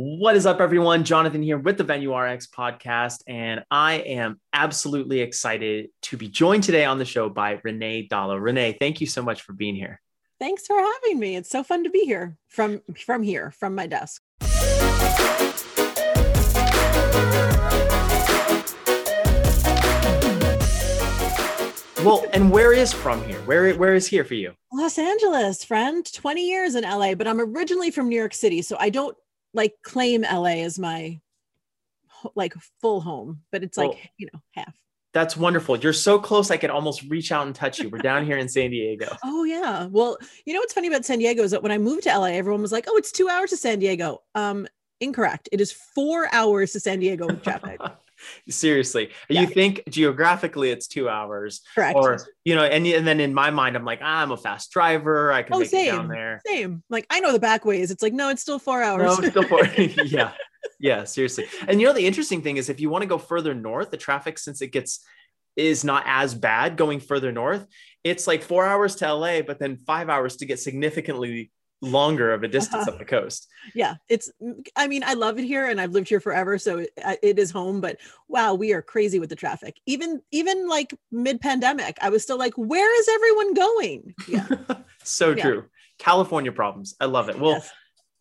What is up, everyone? Jonathan here with the Venue RX podcast, and I am absolutely excited to be joined today on the show by Renee Dalo. Renee, thank you so much for being here. Thanks for having me. It's so fun to be here from from here, from my desk. Well, and where is from here? Where where is here for you? Los Angeles, friend. 20 years in LA, but I'm originally from New York City, so I don't like claim LA as my like full home, but it's like, well, you know, half. That's wonderful. You're so close. I could almost reach out and touch you. We're down here in San Diego. Oh yeah. Well, you know what's funny about San Diego is that when I moved to LA, everyone was like, "Oh, it's two hours to San Diego." Um, incorrect. It is four hours to San Diego with traffic. Seriously, yeah. you think geographically it's two hours, correct? Or you know, and and then in my mind, I'm like, ah, I'm a fast driver. I can oh, make same, it down there. Same. Like I know the back ways. It's like no, it's still four hours. No, it's still four. yeah, yeah. Seriously, and you know the interesting thing is if you want to go further north, the traffic since it gets is not as bad going further north. It's like four hours to LA, but then five hours to get significantly longer of a distance uh-huh. up the coast. Yeah, it's I mean, I love it here and I've lived here forever, so it, it is home, but wow, we are crazy with the traffic. Even even like mid-pandemic, I was still like, where is everyone going? Yeah. so yeah. true. California problems. I love it. Well, yes.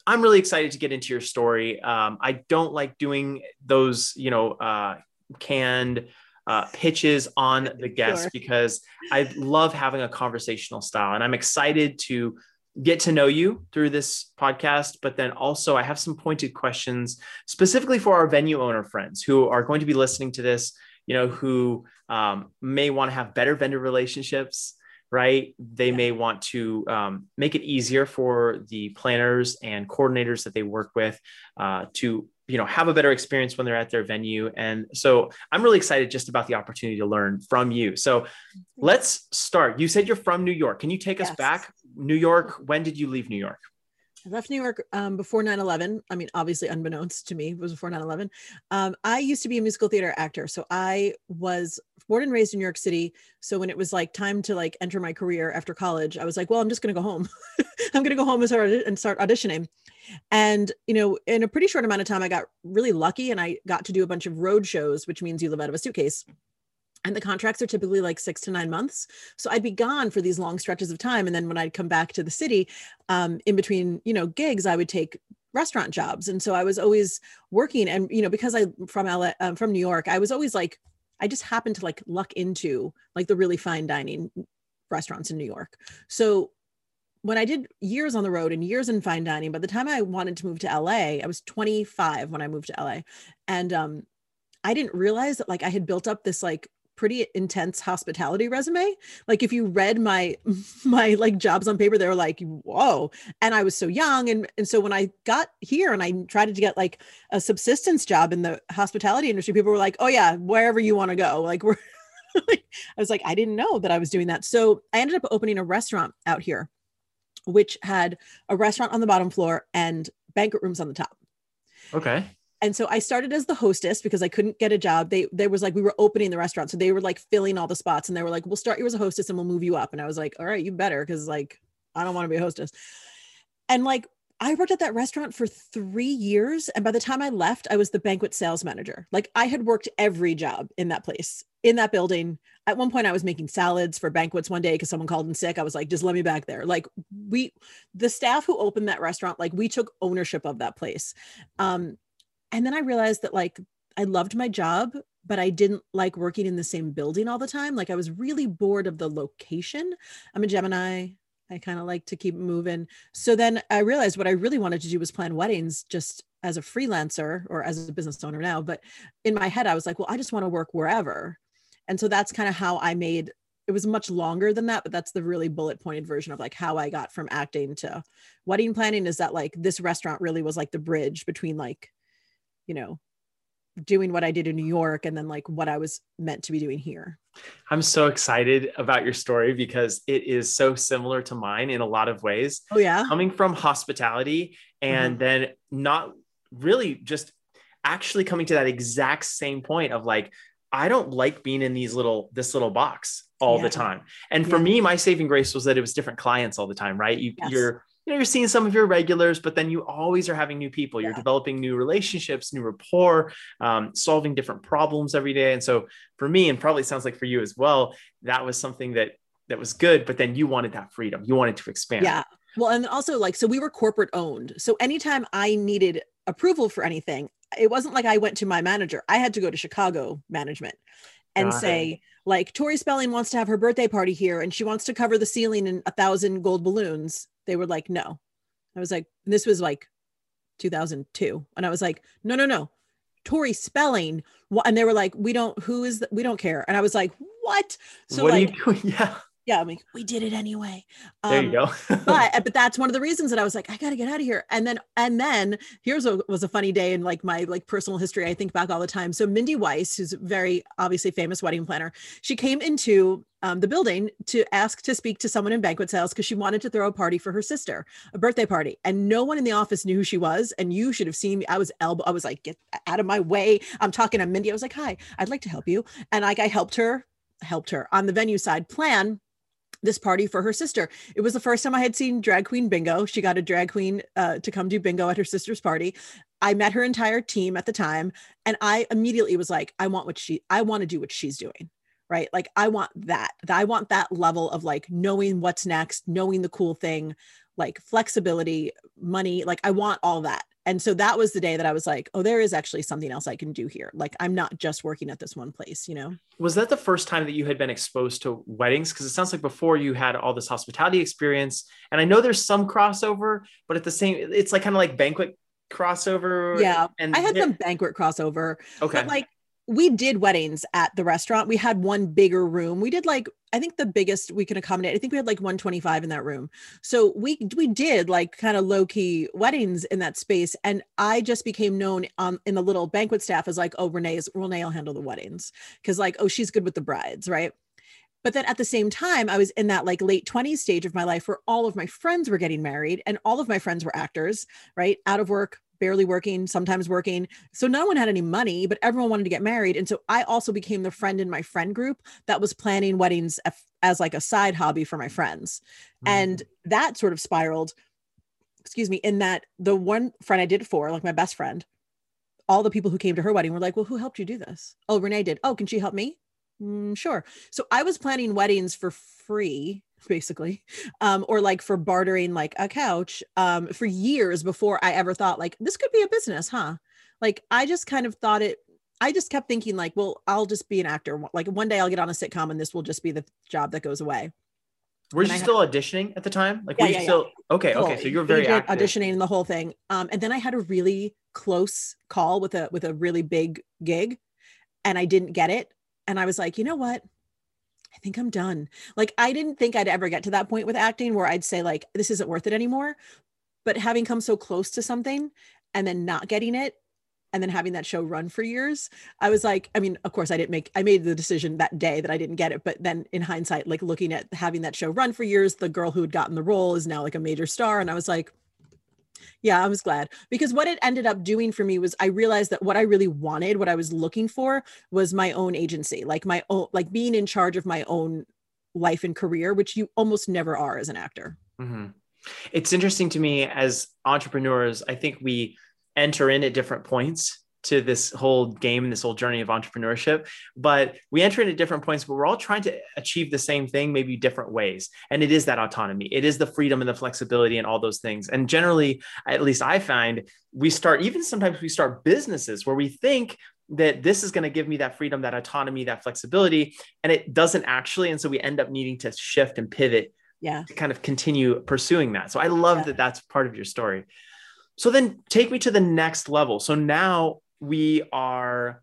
I'm really excited to get into your story. Um, I don't like doing those, you know, uh, canned uh, pitches on the guest sure. because I love having a conversational style, and I'm excited to get to know you through this podcast, but then also I have some pointed questions specifically for our venue owner friends who are going to be listening to this, you know, who um, may want to have better vendor relationships, right? They may want to um, make it easier for the planners and coordinators that they work with uh, to you know have a better experience when they're at their venue. And so i'm really excited just about the opportunity to learn from you. So let's start. You said you're from new york. Can you take yes. us back New York, when did you leave New York? I left New York um, before 9 11. I mean, obviously, unbeknownst to me, it was before 9 11. Um, I used to be a musical theater actor. So I was born and raised in New York City. So when it was like time to like enter my career after college, I was like, well, I'm just going to go home. I'm going to go home and start, and start auditioning. And, you know, in a pretty short amount of time, I got really lucky and I got to do a bunch of road shows, which means you live out of a suitcase and the contracts are typically like six to nine months. So i'd be gone for these long stretches of time and then when i'd come back to the city um, in between you know gigs i would take restaurant jobs. And so i was always working and you know because i from LA, um, from new york i was always like i just happened to like luck into like the really fine dining restaurants in new york. So when i did years on the road and years in fine dining by the time i wanted to move to la i was 25 when i moved to la and um I didn't realize that like I had built up this like pretty intense hospitality resume. Like if you read my my like jobs on paper, they were like, whoa. And I was so young. And, and so when I got here and I tried to get like a subsistence job in the hospitality industry, people were like, oh yeah, wherever you want to go. Like we're I was like, I didn't know that I was doing that. So I ended up opening a restaurant out here, which had a restaurant on the bottom floor and banquet rooms on the top. Okay and so I started as the hostess because I couldn't get a job. They there was like we were opening the restaurant, so they were like filling all the spots, and they were like, "We'll start you as a hostess, and we'll move you up." And I was like, "All right, you better," because like I don't want to be a hostess. And like I worked at that restaurant for three years, and by the time I left, I was the banquet sales manager. Like I had worked every job in that place, in that building. At one point, I was making salads for banquets one day because someone called in sick. I was like, "Just let me back there." Like we, the staff who opened that restaurant, like we took ownership of that place. Um, and then I realized that like I loved my job, but I didn't like working in the same building all the time. Like I was really bored of the location. I'm a Gemini. I kind of like to keep moving. So then I realized what I really wanted to do was plan weddings just as a freelancer or as a business owner now. But in my head, I was like, well, I just want to work wherever. And so that's kind of how I made it was much longer than that, but that's the really bullet pointed version of like how I got from acting to wedding planning is that like this restaurant really was like the bridge between like you know doing what I did in New York and then like what I was meant to be doing here. I'm so excited about your story because it is so similar to mine in a lot of ways. Oh yeah. Coming from hospitality and mm-hmm. then not really just actually coming to that exact same point of like I don't like being in these little this little box all yeah. the time. And for yeah. me my saving grace was that it was different clients all the time, right? You yes. you're you know you're seeing some of your regulars but then you always are having new people. You're yeah. developing new relationships new rapport um, solving different problems every day. And so for me and probably sounds like for you as well that was something that that was good but then you wanted that freedom. You wanted to expand. Yeah. Well and also like so we were corporate owned. So anytime i needed approval for anything it wasn't like i went to my manager. I had to go to chicago management and Got say it. like tori spelling wants to have her birthday party here and she wants to cover the ceiling in a thousand gold balloons they were like no. I was like this was like 2002 and i was like no no no. Tori spelling. And they were like we don't who is the, we don't care. And i was like what? So what like, are you doing? Yeah yeah, I mean, we did it anyway. Um, there you go. but but that's one of the reasons that I was like, I got to get out of here. And then and then here's what was a funny day in like my like personal history. I think back all the time. So Mindy Weiss, who's very obviously famous wedding planner, she came into um, the building to ask to speak to someone in banquet sales because she wanted to throw a party for her sister, a birthday party, and no one in the office knew who she was. And you should have seen me. I was elbow. I was like, get out of my way. I'm talking to Mindy. I was like, hi, I'd like to help you. And like I helped her helped her on the venue side plan this party for her sister. It was the first time I had seen drag queen bingo. She got a drag queen uh, to come do bingo at her sister's party. I met her entire team at the time, and I immediately was like, I want what she, I want to do what she's doing. Right. Like, I want that. I want that level of like knowing what's next, knowing the cool thing, like flexibility, money. Like, I want all that. And so that was the day that I was like, oh, there is actually something else I can do here. Like I'm not just working at this one place, you know? Was that the first time that you had been exposed to weddings? Because it sounds like before you had all this hospitality experience. And I know there's some crossover, but at the same, it's like kind of like banquet crossover. Yeah. And I had some banquet crossover. Okay. But like we did weddings at the restaurant. We had one bigger room. We did like I think the biggest we can accommodate. I think we had like 125 in that room. So we we did like kind of low key weddings in that space, and I just became known on in the little banquet staff as like, oh, Renee is Renee will handle the weddings because like oh she's good with the brides, right? But then at the same time, I was in that like late 20s stage of my life where all of my friends were getting married and all of my friends were actors, right? Out of work, barely working, sometimes working. So no one had any money, but everyone wanted to get married. And so I also became the friend in my friend group that was planning weddings as like a side hobby for my friends. Mm. And that sort of spiraled, excuse me, in that the one friend I did it for, like my best friend, all the people who came to her wedding were like, well, who helped you do this? Oh, Renee did. Oh, can she help me? Mm, sure. So I was planning weddings for free basically um, or like for bartering like a couch um, for years before i ever thought like this could be a business huh? Like i just kind of thought it i just kept thinking like well i'll just be an actor like one day i'll get on a sitcom and this will just be the job that goes away. Were you still had, auditioning at the time? Like yeah, were you yeah, still yeah. okay okay so you were very active. auditioning in the whole thing um, and then i had a really close call with a with a really big gig and i didn't get it and i was like you know what I think I'm done. Like I didn't think I'd ever get to that point with acting where I'd say like this isn't worth it anymore. But having come so close to something and then not getting it and then having that show run for years, I was like, I mean, of course I didn't make I made the decision that day that I didn't get it, but then in hindsight like looking at having that show run for years, the girl who had gotten the role is now like a major star and I was like yeah, I was glad because what it ended up doing for me was I realized that what I really wanted, what I was looking for was my own agency, like my own, like being in charge of my own life and career, which you almost never are as an actor. Mm-hmm. It's interesting to me as entrepreneurs, I think we enter in at different points to this whole game and this whole journey of entrepreneurship but we enter in at different points but we're all trying to achieve the same thing maybe different ways. And it is that autonomy. It is the freedom and the flexibility and all those things. And generally at least i find we start even sometimes we start businesses where we think that this is going to give me that freedom that autonomy that flexibility and it doesn't actually. And so we end up needing to shift and pivot yeah. to kind of continue pursuing that. So i love yeah. that that's part of your story. So then take me to the next level. So now we are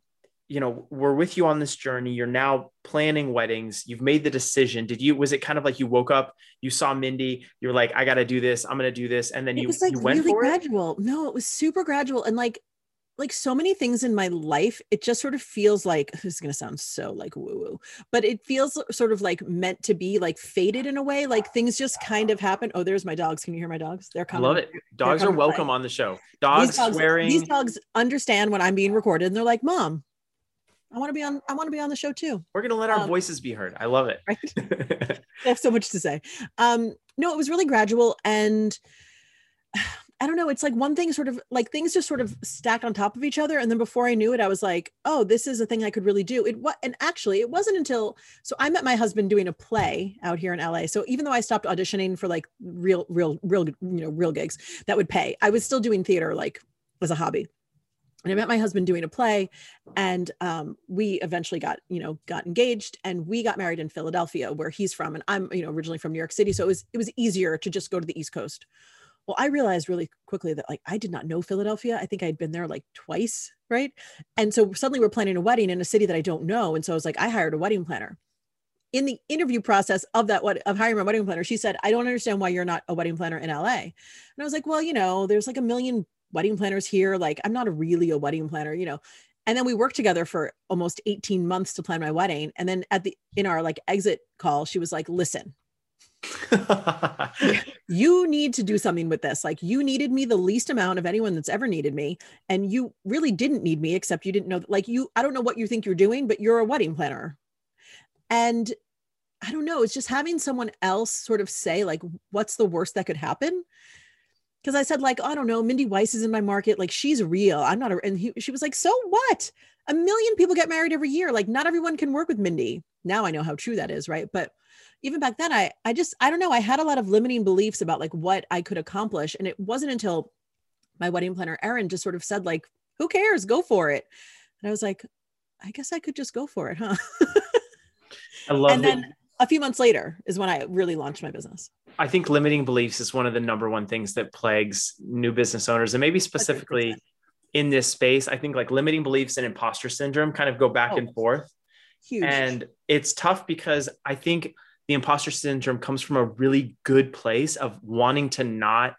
you know we're with you on this journey. You're now planning weddings. You've made the decision. Did you was it kind of like you woke up you saw mindy you're like i gotta do this. I'm gonna do this. And then it you, was like you went really gradual it? no it was super gradual. And like like so many things in my life, it just sort of feels like this is going to sound so like woo woo, but it feels sort of like meant to be like faded in a way. Like things just kind of happen. Oh, there's my dogs. Can you hear my dogs? They're coming. I love it. Dogs are welcome on the show. Dogs, these dogs swearing. These dogs understand when I'm being recorded and they're like, Mom, I want to be on. I want to be on the show too. We're gonna let our um, voices be heard. I love it. Right? they have so much to say. Um, no, it was really gradual, and I don't know. It's like one thing sort of like things just sort of stacked on top of each other. And then before I knew it, I was like, oh, this is a thing I could really do. It what and actually it wasn't until so I met my husband doing a play out here in LA. So even though I stopped auditioning for like real, real, real, you know, real gigs that would pay, I was still doing theater like as a hobby. And I met my husband doing a play, and um, we eventually got, you know, got engaged, and we got married in Philadelphia, where he's from, and I'm, you know, originally from New York City, so it was it was easier to just go to the East Coast well, I realized really quickly that like I did not know Philadelphia. I think I'd been there like twice, right? And so suddenly we're planning a wedding in a city that I don't know. And so I was like, I hired a wedding planner. In the interview process of that what of hiring my wedding planner, she said, I don't understand why you're not a wedding planner in LA. And I was like, well, you know, there's like a million wedding planners here. Like I'm not a really a wedding planner, you know. And then we worked together for almost 18 months to plan my wedding. And then at the in our like exit call, she was like, listen, you need to do something with this. Like you needed me the least amount of anyone that's ever needed me. And you really didn't need me, except you didn't know like you, I don't know what you think you're doing, but you're a wedding planner. And I don't know, it's just having someone else sort of say, like, what's the worst that could happen? Because I said, like, I don't know, Mindy Weiss is in my market. Like, she's real. I'm not a, and he, she was like, so what? A million people get married every year. Like, not everyone can work with Mindy. Now I know how true that is, right? But even back then i i just i don't know i had a lot of limiting beliefs about like what i could accomplish and it wasn't until my wedding planner erin just sort of said like who cares? Go for it. And i was like i guess i could just go for it huh? I love and then a few months later is when i really launched my business. I think limiting beliefs is one of the number one things that plagues new business owners and maybe specifically 100%. in this space i think like limiting beliefs and imposter syndrome kind of go back oh, and forth. Huge. and it's tough because i think the imposter syndrome comes from a really good place of wanting to not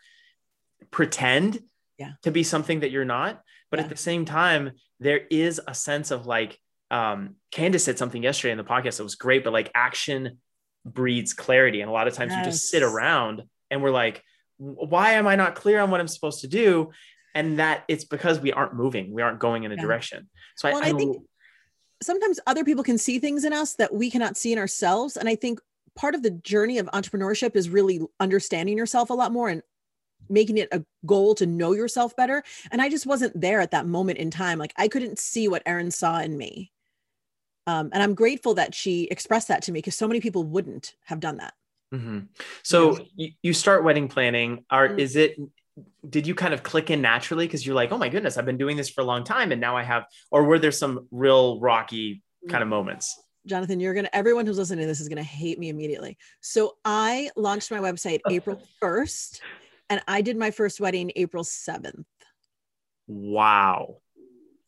pretend yeah. to be something that you're not. But yeah. at the same time, there is a sense of like, um, Candace said something yesterday in the podcast that was great, but like action breeds clarity. And a lot of times yes. we just sit around and we're like, why am I not clear on what I'm supposed to do? And that it's because we aren't moving, we aren't going in a yeah. direction. So well, I, I, I think sometimes other people can see things in us that we cannot see in ourselves. And I think part of the journey of entrepreneurship is really understanding yourself a lot more and making it a goal to know yourself better. And I just wasn't there at that moment in time. Like I couldn't see what Erin saw in me. Um, and I'm grateful that she expressed that to me because so many people wouldn't have done that. Mm-hmm. So you, you start wedding planning. Are mm-hmm. is it? Did you kind of click in naturally because you're like, oh my goodness, I've been doing this for a long time, and now I have, or were there some real rocky kind of moments? Jonathan, you're going to, everyone who's listening to this is going to hate me immediately. So I launched my website April 1st and I did my first wedding April 7th. Wow.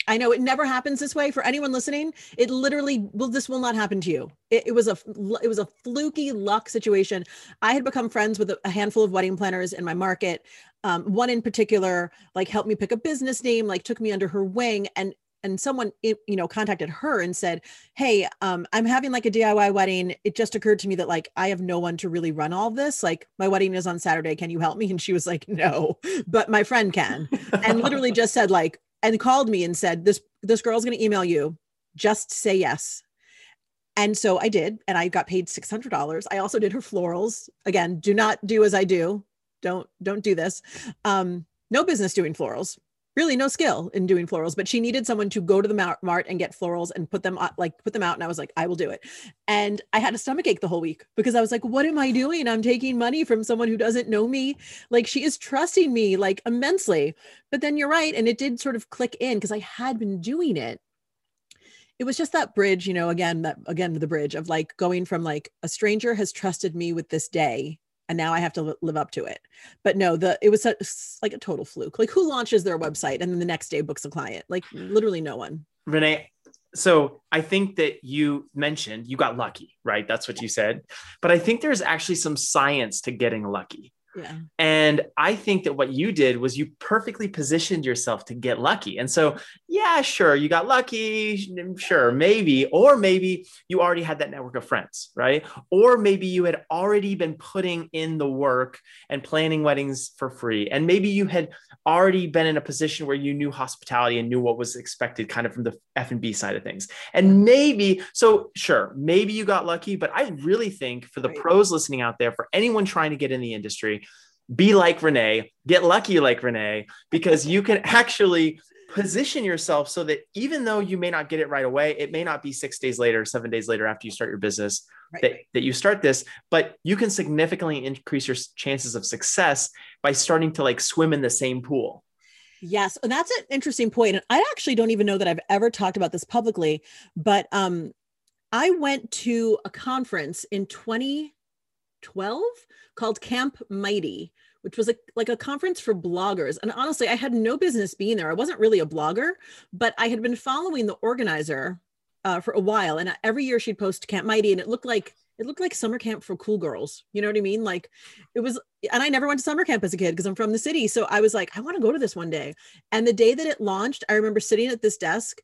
I know it never happens this way for anyone listening. It literally will, this will not happen to you. It, it, was a, it was a fluky luck situation. I had become friends with a handful of wedding planners in my market. Um, one in particular, like helped me pick a business name, like took me under her wing. And and someone you know contacted her and said hey um, i'm having like a diy wedding. It just occurred to me that like i have no one to really run all this. Like my wedding is on saturday. Can you help me? And she was like no but my friend can. And literally just said like and called me and said this this girl's going to email you. Just say yes. And so i did and i got paid $600 i also did her florals. Again do not do as i do. Don't don't do this. Um no business doing florals really no skill in doing florals, but she needed someone to go to the mart and get florals and put them out, like put them out. And I was like, I will do it. And I had a stomach ache the whole week because I was like, what am I doing? I'm taking money from someone who doesn't know me. Like she is trusting me like immensely. But then you're right. And it did sort of click in because I had been doing it. It was just that bridge, you know, again, that again, the bridge of like going from like a stranger has trusted me with this day and now I have to live up to it. But no, the it was a, like a total fluke. Like who launches their website and then the next day books a client? Like literally no one. Renee, so I think that you mentioned you got lucky, right? That's what you said. But I think there's actually some science to getting lucky. Yeah. And I think that what you did was you perfectly positioned yourself to get lucky. And so, yeah, sure, you got lucky, sure, maybe, or maybe you already had that network of friends, right? Or maybe you had already been putting in the work and planning weddings for free. And maybe you had already been in a position where you knew hospitality and knew what was expected kind of from the F&B side of things. And maybe, so sure, maybe you got lucky, but I really think for the right. pros listening out there, for anyone trying to get in the industry, be like Renee, get lucky like Renee, because you can actually position yourself so that even though you may not get it right away, it may not be six days later, seven days later after you start your business right. that, that you start this, but you can significantly increase your chances of success by starting to like swim in the same pool. Yes, and that's an interesting point. And I actually don't even know that I've ever talked about this publicly, but um, I went to a conference in 2012 called Camp Mighty, which was a, like a conference for bloggers. And honestly, I had no business being there. I wasn't really a blogger, but I had been following the organizer uh, for a while. And every year she'd post Camp Mighty, and it looked like it looked like summer camp for cool girls. You know what I mean? Like it was, and I never went to summer camp as a kid because I'm from the city. So I was like, I want to go to this one day. And the day that it launched, I remember sitting at this desk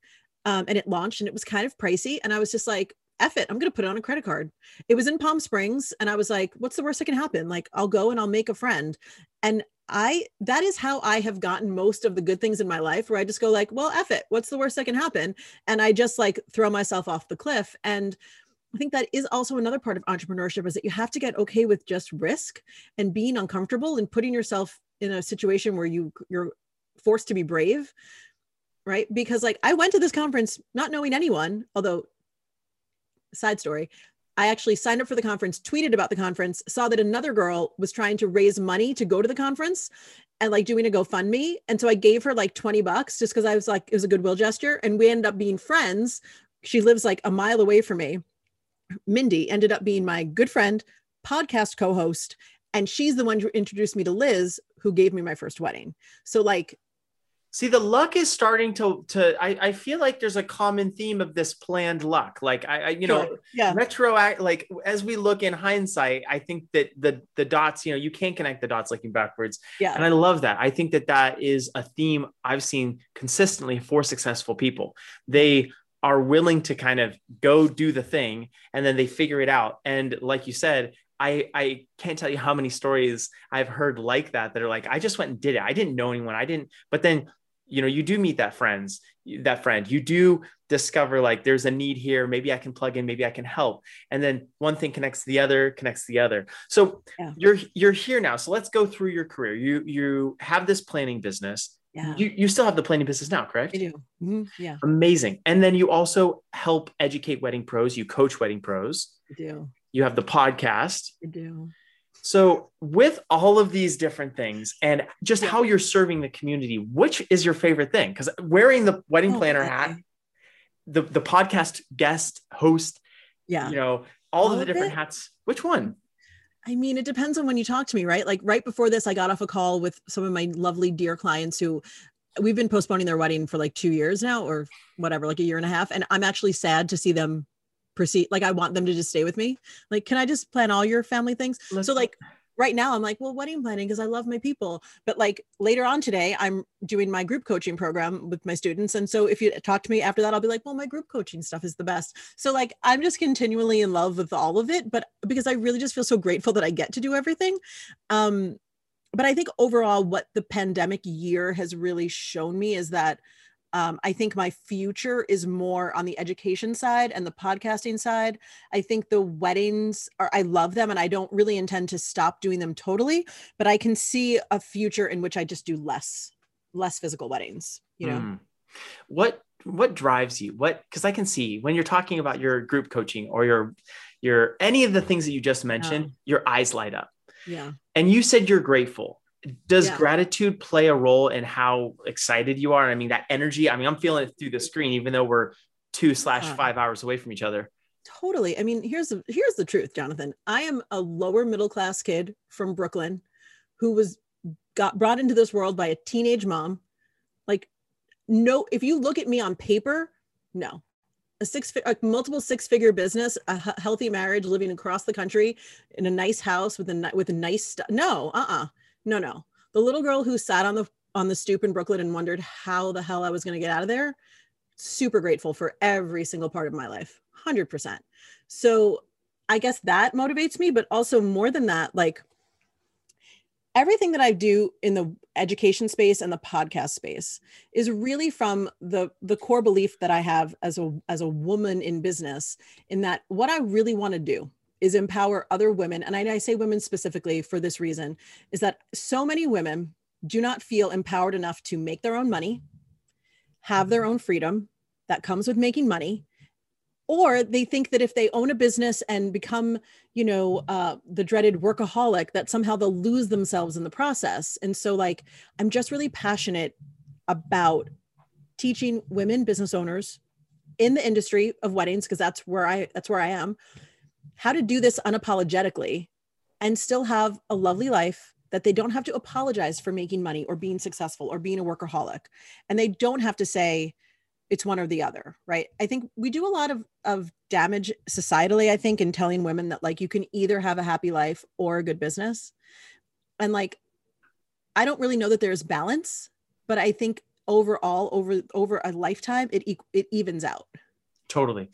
um, and it launched and it was kind of pricey. And I was just like, F it, I'm going to put it on a credit card. It was in Palm Springs. And I was like, what's the worst that can happen? Like, I'll go and I'll make a friend. And I, that is how I have gotten most of the good things in my life where I just go like, well, F it, what's the worst that can happen? And I just like throw myself off the cliff. And I think that is also another part of entrepreneurship is that you have to get okay with just risk and being uncomfortable and putting yourself in a situation where you you're forced to be brave right because like i went to this conference not knowing anyone although side story. I actually signed up for the conference tweeted about the conference saw that another girl was trying to raise money to go to the conference and like doing a gofundme. And so i gave her like 20 bucks just because i was like it was a goodwill gesture. And we ended up being friends. She lives like a mile away from me. Mindy ended up being my good friend, podcast co host, and she's the one who introduced me to Liz, who gave me my first wedding. So, like, see the luck is starting to to I, I feel like there's a common theme of this planned luck like i, I you sure. know yeah retro like as we look in hindsight i think that the the dots you know you can't connect the dots looking backwards yeah and i love that i think that that is a theme i've seen consistently for successful people they are willing to kind of go do the thing and then they figure it out. And like you said, I, I can't tell you how many stories I've heard like that that are like, I just went and did it. I didn't know anyone. I didn't, but then, you know, you do meet that friends, that friend, you do discover like there's a need here. Maybe I can plug in, maybe I can help. And then one thing connects to the other, connects to the other. So yeah. you're, you're here now. So let's go through your career. You, you have this planning business yeah. You, you still have the planning business now, correct? I do. Mm-hmm. Yeah. Amazing. And then you also help educate wedding pros. You coach wedding pros. I do. You have the podcast. I do. So, with all of these different things and just how you're serving the community, which is your favorite thing? Because wearing the wedding planner okay. hat, the, the podcast guest, host, yeah, you know, all, all of the different it? hats, which one? I mean, it depends on when you talk to me, right? Like right before this, I got off a call with some of my lovely dear clients who we've been postponing their wedding for like two years now or whatever, like a year and a half. And I'm actually sad to see them proceed. Like I want them to just stay with me. Like, can I just plan all your family things? Let's, so like right now I'm like, well, wedding planning because I love my people. But like later on today, I'm doing my group coaching program with my students. And so if you talk to me after that, I'll be like, well, my group coaching stuff is the best. So like I'm just continually in love with all of it, but because I really just feel so grateful that I get to do everything. Um, but I think overall, what the pandemic year has really shown me is that um, I think my future is more on the education side and the podcasting side. I think the weddings are, I love them and I don't really intend to stop doing them totally, but I can see a future in which I just do less, less physical weddings, you know? Mm. What, what drives you? What, cause I can see when you're talking about your group coaching or your, your, any of the things that you just mentioned, yeah. your eyes light up. Yeah. And you said you're grateful does yeah. gratitude play a role in how excited you are? I mean, that energy, I mean, I'm feeling it through the screen, even though we're two slash uh-huh. five hours away from each other. Totally. I mean, here's the, here's the truth, Jonathan. I am a lower middle class kid from Brooklyn who was got brought into this world by a teenage mom. Like, no, if you look at me on paper, no, a six a multiple six figure business a healthy marriage living across the country in a nice house with a with a nice st- no uh-uh no, no. The little girl who sat on the on the stoop in Brooklyn and wondered how the hell I was going to get out of there. Super grateful for every single part of my life. 100%. So, I guess that motivates me, but also more than that, like everything that I do in the education space and the podcast space is really from the the core belief that I have as a as a woman in business in that what I really want to do is empower other women. And I, I say women specifically for this reason is that so many women do not feel empowered enough to make their own money, have their own freedom that comes with making money, or they think that if they own a business and become you know uh, the dreaded workaholic that somehow they'll lose themselves in the process and so like i'm just really passionate about teaching women business owners in the industry of weddings because that's where i that's where i am how to do this unapologetically and still have a lovely life that they don't have to apologize for making money or being successful or being a workaholic. And they don't have to say it's one or the other right? I think we do a lot of of damage societally i think in telling women that like you can either have a happy life or a good business. And like i don't really know that there's balance but i think overall over over a lifetime it it evens out. Totally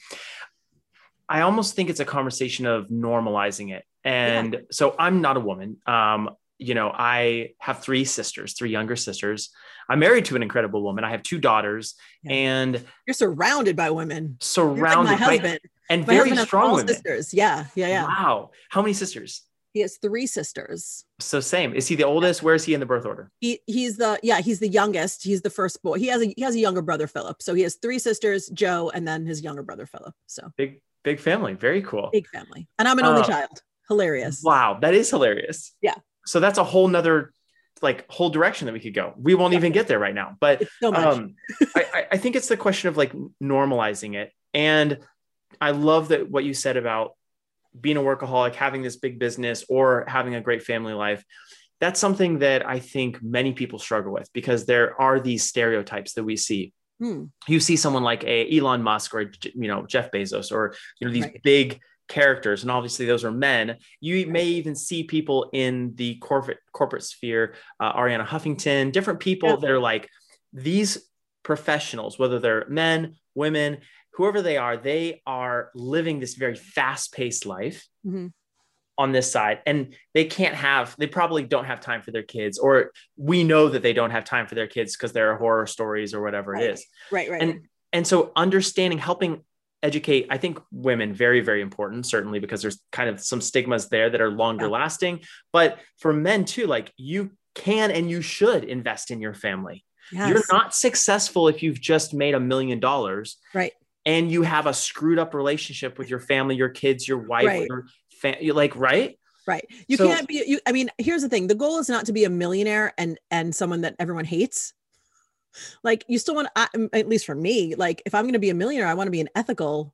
i almost think it's a conversation of normalizing it and yeah. so i'm not a woman um you know i have three sisters three younger sisters i'm married to an incredible woman i have two daughters yeah. and you're surrounded by women surrounded like my husband by, and my very strong women sisters yeah yeah yeah wow how many sisters he has three sisters. So same. Is he the oldest? Where is he in the birth order? He he's the yeah, he's the youngest. He's the first boy. He has a he has a younger brother, Philip. So he has three sisters, Joe, and then his younger brother, Philip. So big, big family. Very cool. Big family. And I'm an only uh, child. Hilarious. Wow, that is hilarious. Yeah. So that's a whole nother like whole direction that we could go. We won't yeah. even get there right now. But so um I, I think it's the question of like normalizing it. And I love that what you said about being a workaholic, having this big business, or having a great family life, that's something that I think many people struggle with because there are these stereotypes that we see. Hmm. You see someone like a Elon Musk or you know Jeff Bezos or you know these right. big characters, and obviously those are men. You may even see people in the corporate corporate sphere, uh, Arianna Huffington, different people yeah. that are like these professionals, whether they're men, women, whoever they are, they are living this very fast paced life mm-hmm. On this side. And they can't have, they probably don't have time for their kids, or we know that they don't have time for their kids because there are horror stories or whatever right. it is. Right, right. And, and so understanding, helping educate, I think women very, very important, certainly because there's kind of some stigmas there that are longer yeah. lasting. But for men too, like you can and you should invest in your family. Yes. You're not successful if you've just made a million dollars. Right and you have a screwed up relationship with your family, your kids, your wife, right. your fa- like, right? Right. You so, can't be, you, I mean, here's the thing. The goal is not to be a millionaire and, and someone that everyone hates. Like you still want to, at least for me, like if I'm going to be a millionaire, I want to be an ethical,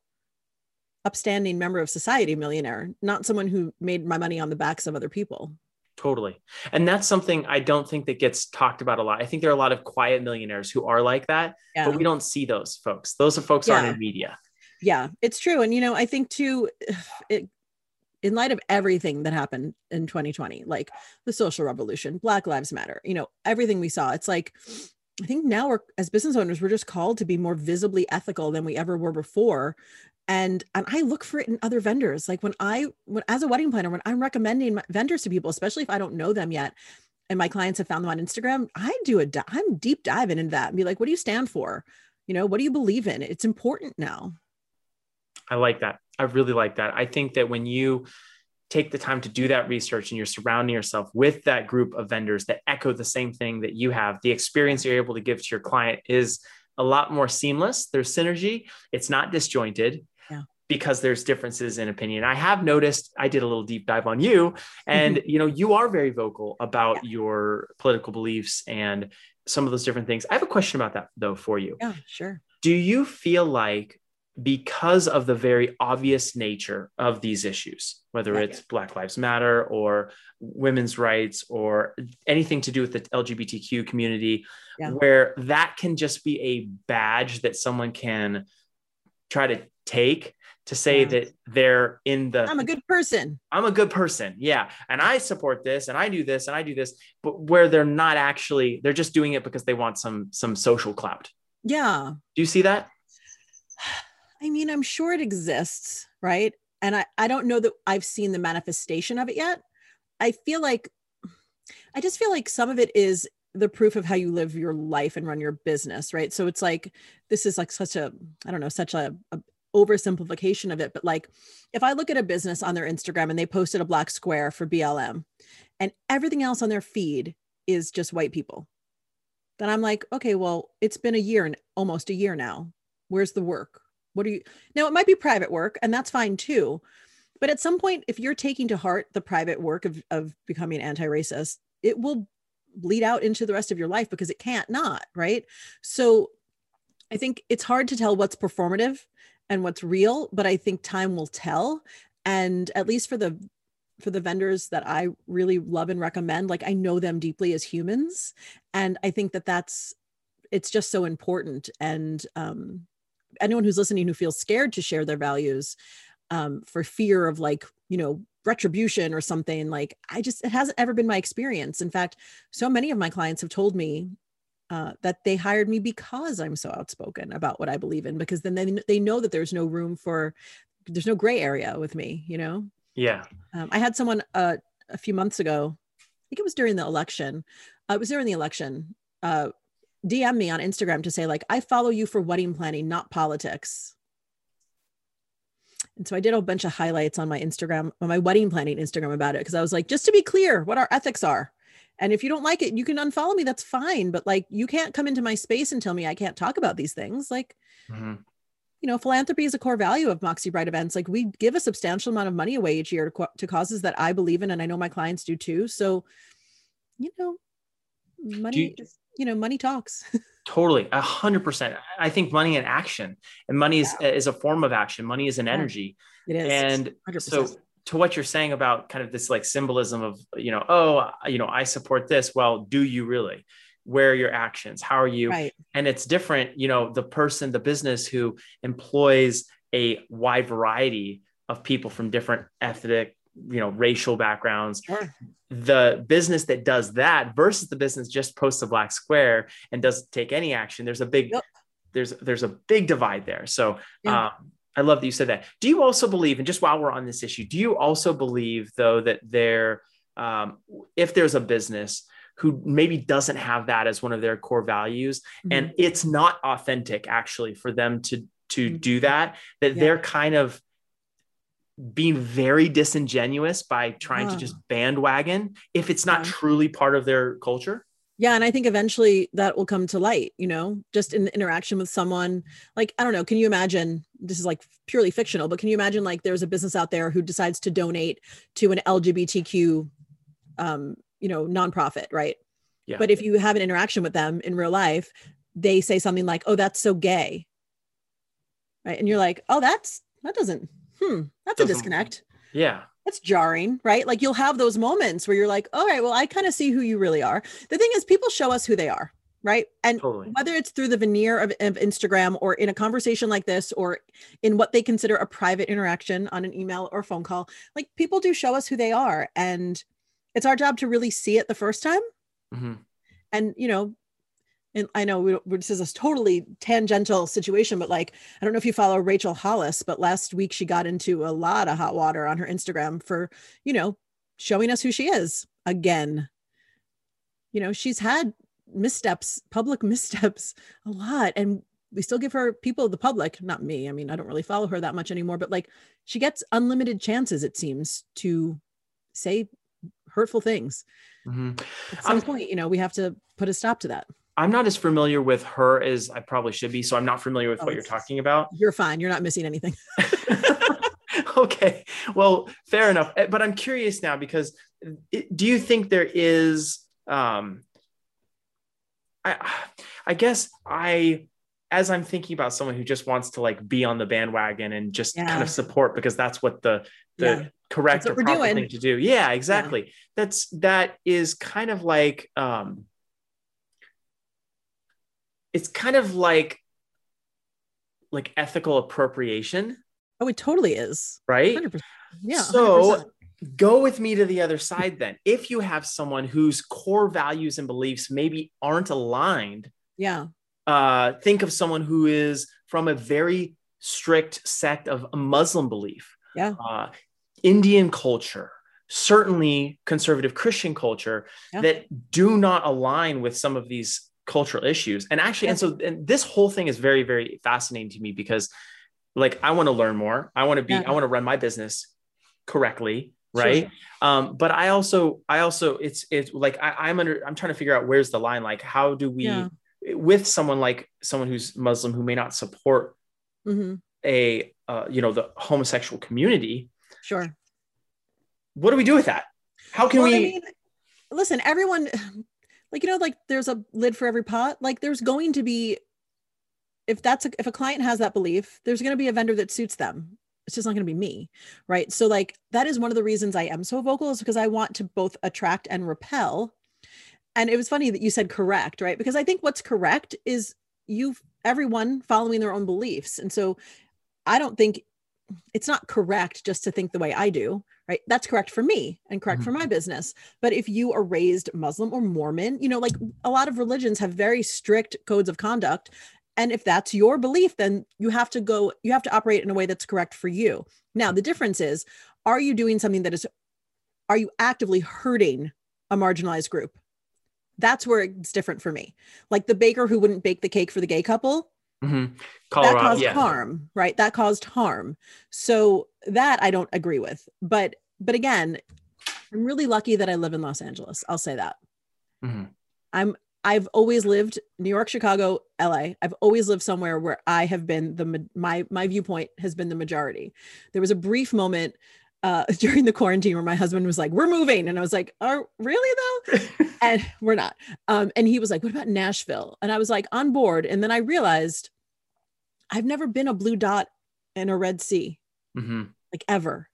upstanding member of society millionaire, not someone who made my money on the backs of other people. Totally. And that's something I don't think that gets talked about a lot. I think there are a lot of quiet millionaires who are like that, yeah. but we don't see those folks. Those are folks yeah. aren't in media. Yeah, it's true. And, you know, I think too, it, in light of everything that happened in 2020, like the social revolution, Black Lives Matter, you know, everything we saw, it's like, I think now we're as business owners, we're just called to be more visibly ethical than we ever were before. And and i look for it in other vendors. Like when i when as a wedding planner when i'm recommending vendors to people especially if i don't know them yet and my clients have found them on instagram i do a i'm deep diving into that and be like what do you stand for? You know what do you believe in? It's important now. I like that i really like that i think that when you take the time to do that research and you're surrounding yourself with that group of vendors that echo the same thing that you have the experience you're able to give to your client is a lot more seamless there's synergy it's not disjointed because there's differences in opinion. I have noticed I did a little deep dive on you and you know you are very vocal about yeah. your political beliefs and some of those different things. I have a question about that though for you. Yeah, sure. Do you feel like because of the very obvious nature of these issues, whether it's Black Lives Matter or women's rights or anything to do with the LGBTQ community, yeah. where that can just be a badge that someone can try to take to say yeah. that they're in the I'm a good person. I'm a good person. Yeah. And I support this and I do this and I do this, but where they're not actually they're just doing it because they want some some social clout. Yeah. Do you see that? I mean, I'm sure it exists, right? And I I don't know that I've seen the manifestation of it yet. I feel like I just feel like some of it is the proof of how you live your life and run your business, right? So it's like this is like such a I don't know, such a, a oversimplification of it, but like if I look at a business on their Instagram and they posted a black square for BLM and everything else on their feed is just white people, then I'm like, okay, well, it's been a year and almost a year now. Where's the work? What do you now? It might be private work, and that's fine too. But at some point, if you're taking to heart the private work of, of becoming anti racist, it will bleed out into the rest of your life because it can't not, right? So I think it's hard to tell what's performative and what's real, but I think time will tell. And at least for the for the vendors that I really love and recommend, like I know them deeply as humans, and I think that that's it's just so important. And um, anyone who's listening who feels scared to share their values um, for fear of like you know retribution or something like i just it hasn't ever been my experience. In fact so many of my clients have told me uh, that they hired me because i'm so outspoken about what i believe in because then they, they know that there's no room for there's no gray area with me you know? Yeah. Um, i had someone uh, a few months ago i think it was during the election uh, it was during the election uh, dm me on instagram to say like i follow you for wedding planning not politics and so I did a bunch of highlights on my Instagram, on my wedding planning Instagram about it, because I was like, just to be clear what our ethics are. And if you don't like it, you can unfollow me. That's fine. But like, you can't come into my space and tell me I can't talk about these things. Like, mm-hmm. you know, philanthropy is a core value of Moxie Bright events. Like, we give a substantial amount of money away each year to, to causes that I believe in, and I know my clients do too. So, you know, money, you, you know, money talks. Totally, a hundred percent. I think money and action, and money is yeah. is a form of action. Money is an energy. It is, and 100%. so to what you're saying about kind of this like symbolism of you know, oh, you know, I support this. Well, do you really? Where are your actions? How are you? Right. And it's different. You know, the person, the business who employs a wide variety of people from different ethnic, you know, racial backgrounds. Sure the business that does that versus the business just posts a black square and doesn't take any action there's a big yep. there's there's a big divide there so yeah. um, i love that you said that do you also believe and just while we're on this issue do you also believe though that there um, if there's a business who maybe doesn't have that as one of their core values mm-hmm. and it's not authentic actually for them to to mm-hmm. do that that yeah. they're kind of being very disingenuous by trying to just bandwagon if it's not yeah. truly part of their culture. Yeah. And I think eventually that will come to light, you know, just in the interaction with someone. Like, I don't know, can you imagine? This is like purely fictional, but can you imagine like there's a business out there who decides to donate to an LGBTQ, um, you know, nonprofit, right? Yeah. But if you have an interaction with them in real life, they say something like, oh, that's so gay. Right. And you're like, oh, that's, that doesn't hmm, that's a disconnect. Yeah. That's jarring, right? Like you'll have those moments where you're like, all right, well, I kind of see who you really are. The thing is, people show us who they are, right? And totally. whether it's through the veneer of, of Instagram or in a conversation like this or in what they consider a private interaction on an email or phone call, like people do show us who they are. And it's our job to really see it the first time. Mm-hmm. And, you know, and I know we, this is a totally tangential situation, but like, I don't know if you follow Rachel Hollis, but last week she got into a lot of hot water on her Instagram for, you know, showing us who she is again. You know, she's had missteps, public missteps a lot. And we still give her people, the public, not me. I mean, I don't really follow her that much anymore, but like she gets unlimited chances, it seems, to say hurtful things. Mm-hmm. At some I'm, point, you know, we have to put a stop to that. I'm not as familiar with her as I probably should be, so I'm not familiar with oh, what you're talking about. You're fine. You're not missing anything. okay. Well, fair enough. Eh, but I'm curious now because it, do you think there is um I I guess I as I'm thinking about someone who just wants to like be on the bandwagon and just yeah. kind of support because that's what the the yeah. correct or proper doing. thing to do. Yeah, exactly. Yeah. That's that is kind of like um it's kind of like like ethical appropriation. Oh, it totally is. Right? 100%. Yeah. So 100%. go with me to the other side then. If you have someone whose core values and beliefs maybe aren't aligned. Yeah. Uh, think of someone who is from a very strict sect of a Muslim belief. Yeah. Uh, Indian culture, certainly conservative Christian culture yeah. that do not align with some of these cultural issues and actually and so and this whole thing is very very fascinating to me because like I want to learn more. I want to be, Yeah. I want to run my business correctly. Right. Um, but I also, I also, it's, it's like, I, I'm under, I'm trying to figure out where's the line. Like, how do we, Yeah. with someone like someone who's Muslim who may not support hmm a, uh, you know, the homosexual community, Sure. what do we do with that? How can Well, we, I mean, listen, everyone, like you know, like there's a lid for every pot. Like there's going to be, if that's a, if a client has that belief, there's going to be a vendor that suits them. It's just not going to be me, right? So like that is one of the reasons I am so vocal is because I want to both attract and repel. And it was funny that you said correct, right? Because I think what's correct is you everyone following their own beliefs, and so I don't think it's not correct just to think the way I do, right? That's correct for me and correct for mm-hmm. my business. But if you are raised Muslim or Mormon, you know, like a lot of religions have very strict codes of conduct. And if that's your belief, then you have to go, you have to operate in a way that's correct for you. Now, the difference is, are you doing something that is, are you actively hurting a marginalized group? That's where it's different for me. Like the baker who wouldn't bake the cake for the gay couple, Mhm. that caused Yeah. harm right? That caused harm. So that i don't agree with. But but again i'm really lucky that i live in los angeles. I'll say that. Mhm. i'm i've always lived new york chicago la i've always lived somewhere where i have been the my my viewpoint has been the majority. There was a brief moment uh, during the quarantine where my husband was like we're moving and i was like "Are really though and we're not. Um, and he was like, "What about Nashville?" And I was like, "On board." And then I realized I've never been a blue dot in a red sea, Mhm. like ever.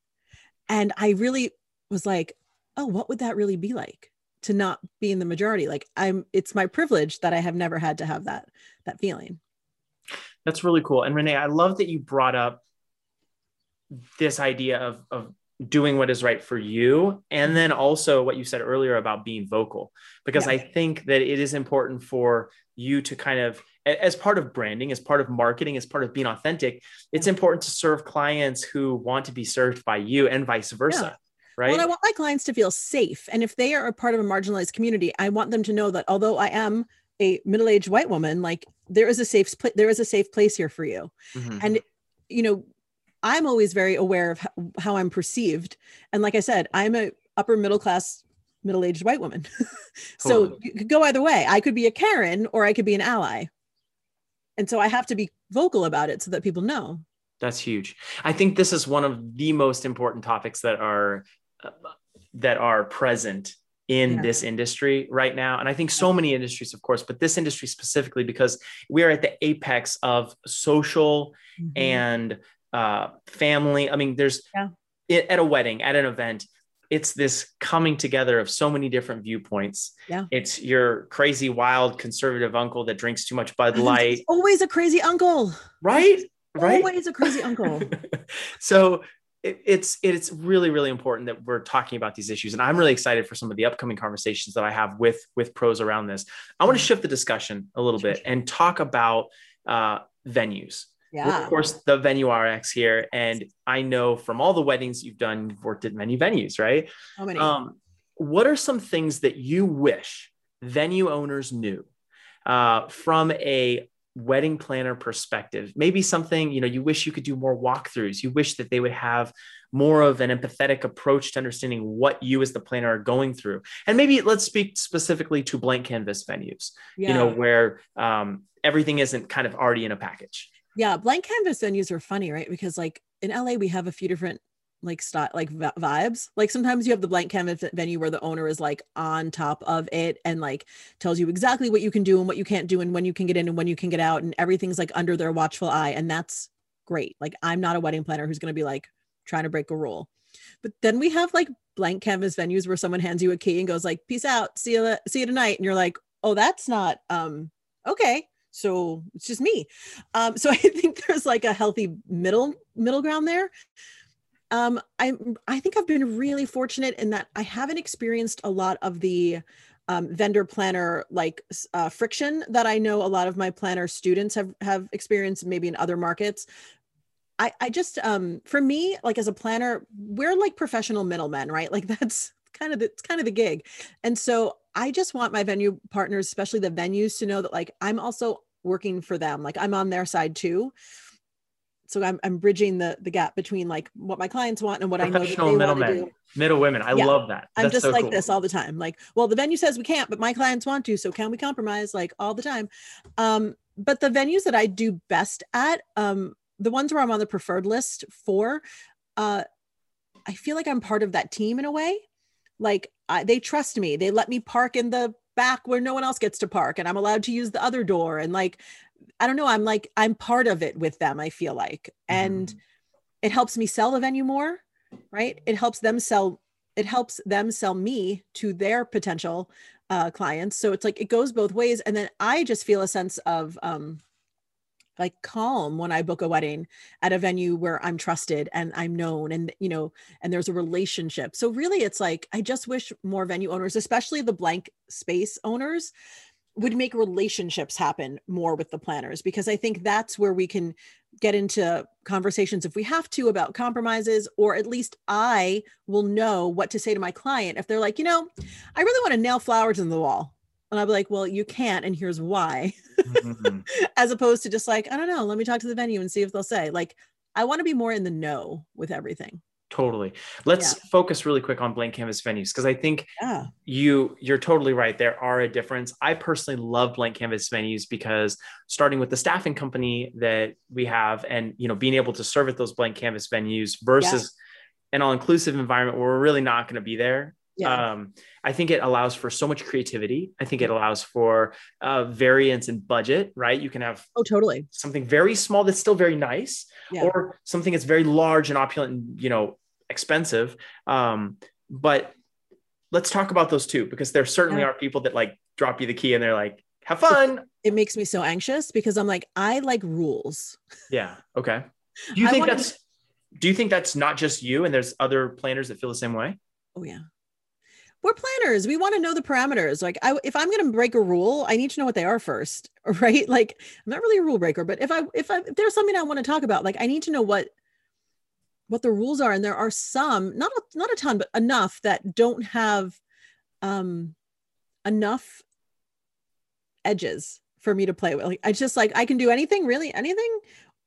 And I really was like, "Oh, what would that really be like to not be in the majority?" Like I'm, it's my privilege that I have never had to have that that feeling. That's really cool. And Renee, I love that you brought up this idea of, of doing what is right for you. And then also what you said earlier about being vocal, because I think that it is important for you to kind of, as part of branding, as part of marketing, as part of being authentic, it's important to serve clients who want to be served by you and vice versa. Right. Well, I want my clients to feel safe. And if they are a part of a marginalized community, I want them to know that although I am a middle-aged white woman, like there is a safe place, there is a safe place here for you. Mhm. And you know, I'm always very aware of how, I'm perceived. And like I said, I'm a upper middle class, middle-aged white woman. so Totally. you could go either way. I could be a Karen or I could be an ally. And so I have to be vocal about it so that people know. That's huge. I think this is one of the most important topics that are uh, that are present in Yeah. this industry right now. And I think so many industries, of course, but this industry specifically because we are at the apex of social Mm-hmm. and uh, family. I mean, there's Yeah. it, at a wedding, at an event, it's this coming together of so many different viewpoints. Yeah. It's your crazy, wild, conservative uncle that drinks too much Bud Light, always a crazy uncle. right? Right. Always a crazy uncle. so it, it's it's really really important that we're talking about these issues and i'm really excited for some of the upcoming conversations that i have with with pros around this i want to shift the discussion a little bit and talk about uh, venues We're, of course the venue rx here and i know from all the weddings you've done you've worked at many venues right How many? um, what are some things that you wish venue owners knew uh, from a wedding planner perspective? Maybe something you know you wish you could do more walkthroughs. You wish that they would have more of an empathetic approach to understanding what you as the planner are going through. And maybe let's speak specifically to blank canvas venues. yeah. You know where um, everything isn't kind of already in a package. Yeah, blank canvas venues are funny, right? Because like in LA, we have a few different like style, like vi- vibes. Like sometimes you have the blank canvas venue where the owner is like on top of it and like tells you exactly what you can do and what you can't do and when you can get in and when you can get out and everything's like under their watchful eye and that's great. Like I'm not a wedding planner who's going to be like trying to break a rule. But then we have like blank canvas venues where someone hands you a key and goes like, "Peace out, see you, see you tonight," and you're like, "Oh, that's not um okay." So it's just me. Um, so I think there's like a healthy middle middle ground there. Um, I I think I've been really fortunate in that I haven't experienced a lot of the um, vendor planner like uh, friction that I know a lot of my planner students have have experienced maybe in other markets. I I just um for me like as a planner we're like professional middlemen right like that's kind of the, it's kind of the gig and so I just want my venue partners especially the venues to know that like I'm also working for them like I'm on their side too so I'm, I'm bridging the the gap between like what my clients want and what I know that they want to do. middle women. I Yeah. love that. I'm just so like cool. this all the time. Like, well, the venue says we can't, but my clients want to, so can we compromise? Like all the time. Um, but the venues that I do best at, um, the ones where I'm on the preferred list for, uh, I feel like I'm part of that team in a way. Like I, they trust me. They let me park in the back where no one else gets to park, and I'm allowed to use the other door. And like, I don't know. I'm like I'm part of it with them. I feel like, and Mhm. it helps me sell the venue more right it helps them sell it helps them sell me to their potential uh, clients so it's like it goes both ways and then i just feel a sense of um like calm when i book a wedding at a venue where i'm trusted and i'm known and you know and there's a relationship so really it's like i just wish more venue owners especially the blank space owners would make relationships happen more with the planners because I think that's where we can get into conversations if we have to about compromises, or at least I will know what to say to my client if they're like, you know, I really want to nail flowers in the wall. And I'll be like, well, you can't, and here's why, Mhm. as opposed to just like, I don't know, let me talk to the venue and see if they'll say. Like, I want to be more in the know with everything. Totally. Let's focus really quick on blank canvas venues because I think Yeah. you you're totally right. There are a difference. I personally love blank canvas venues because starting with the staffing company that we have, and you know, being able to serve at those blank canvas venues versus an all-inclusive environment where we're really not going to be there. Yeah. Um, I think it allows for so much creativity. I think it allows for uh, variance in budget. Right? You can have oh, totally. something very small that's still very nice, Yeah. or something that's very large and opulent and you know expensive um but let's talk about those two because there certainly Yeah. are people that like drop you the key and they're like have fun It makes me so anxious because I'm like, I like rules. yeah okay do you I think wanna- that's do you think that's not just you and there's other planners that feel the same way Oh yeah. We're planners. We want to know the parameters. Like I if I'm going to break a rule, I need to know what they are first, right? Like I'm not really a rule breaker, but if I if I if there's something I want to talk about, like I need to know what what the rules are and there are some, not a, not a ton, but enough that don't have um enough edges for me to play with. Like I just like I can do anything, really anything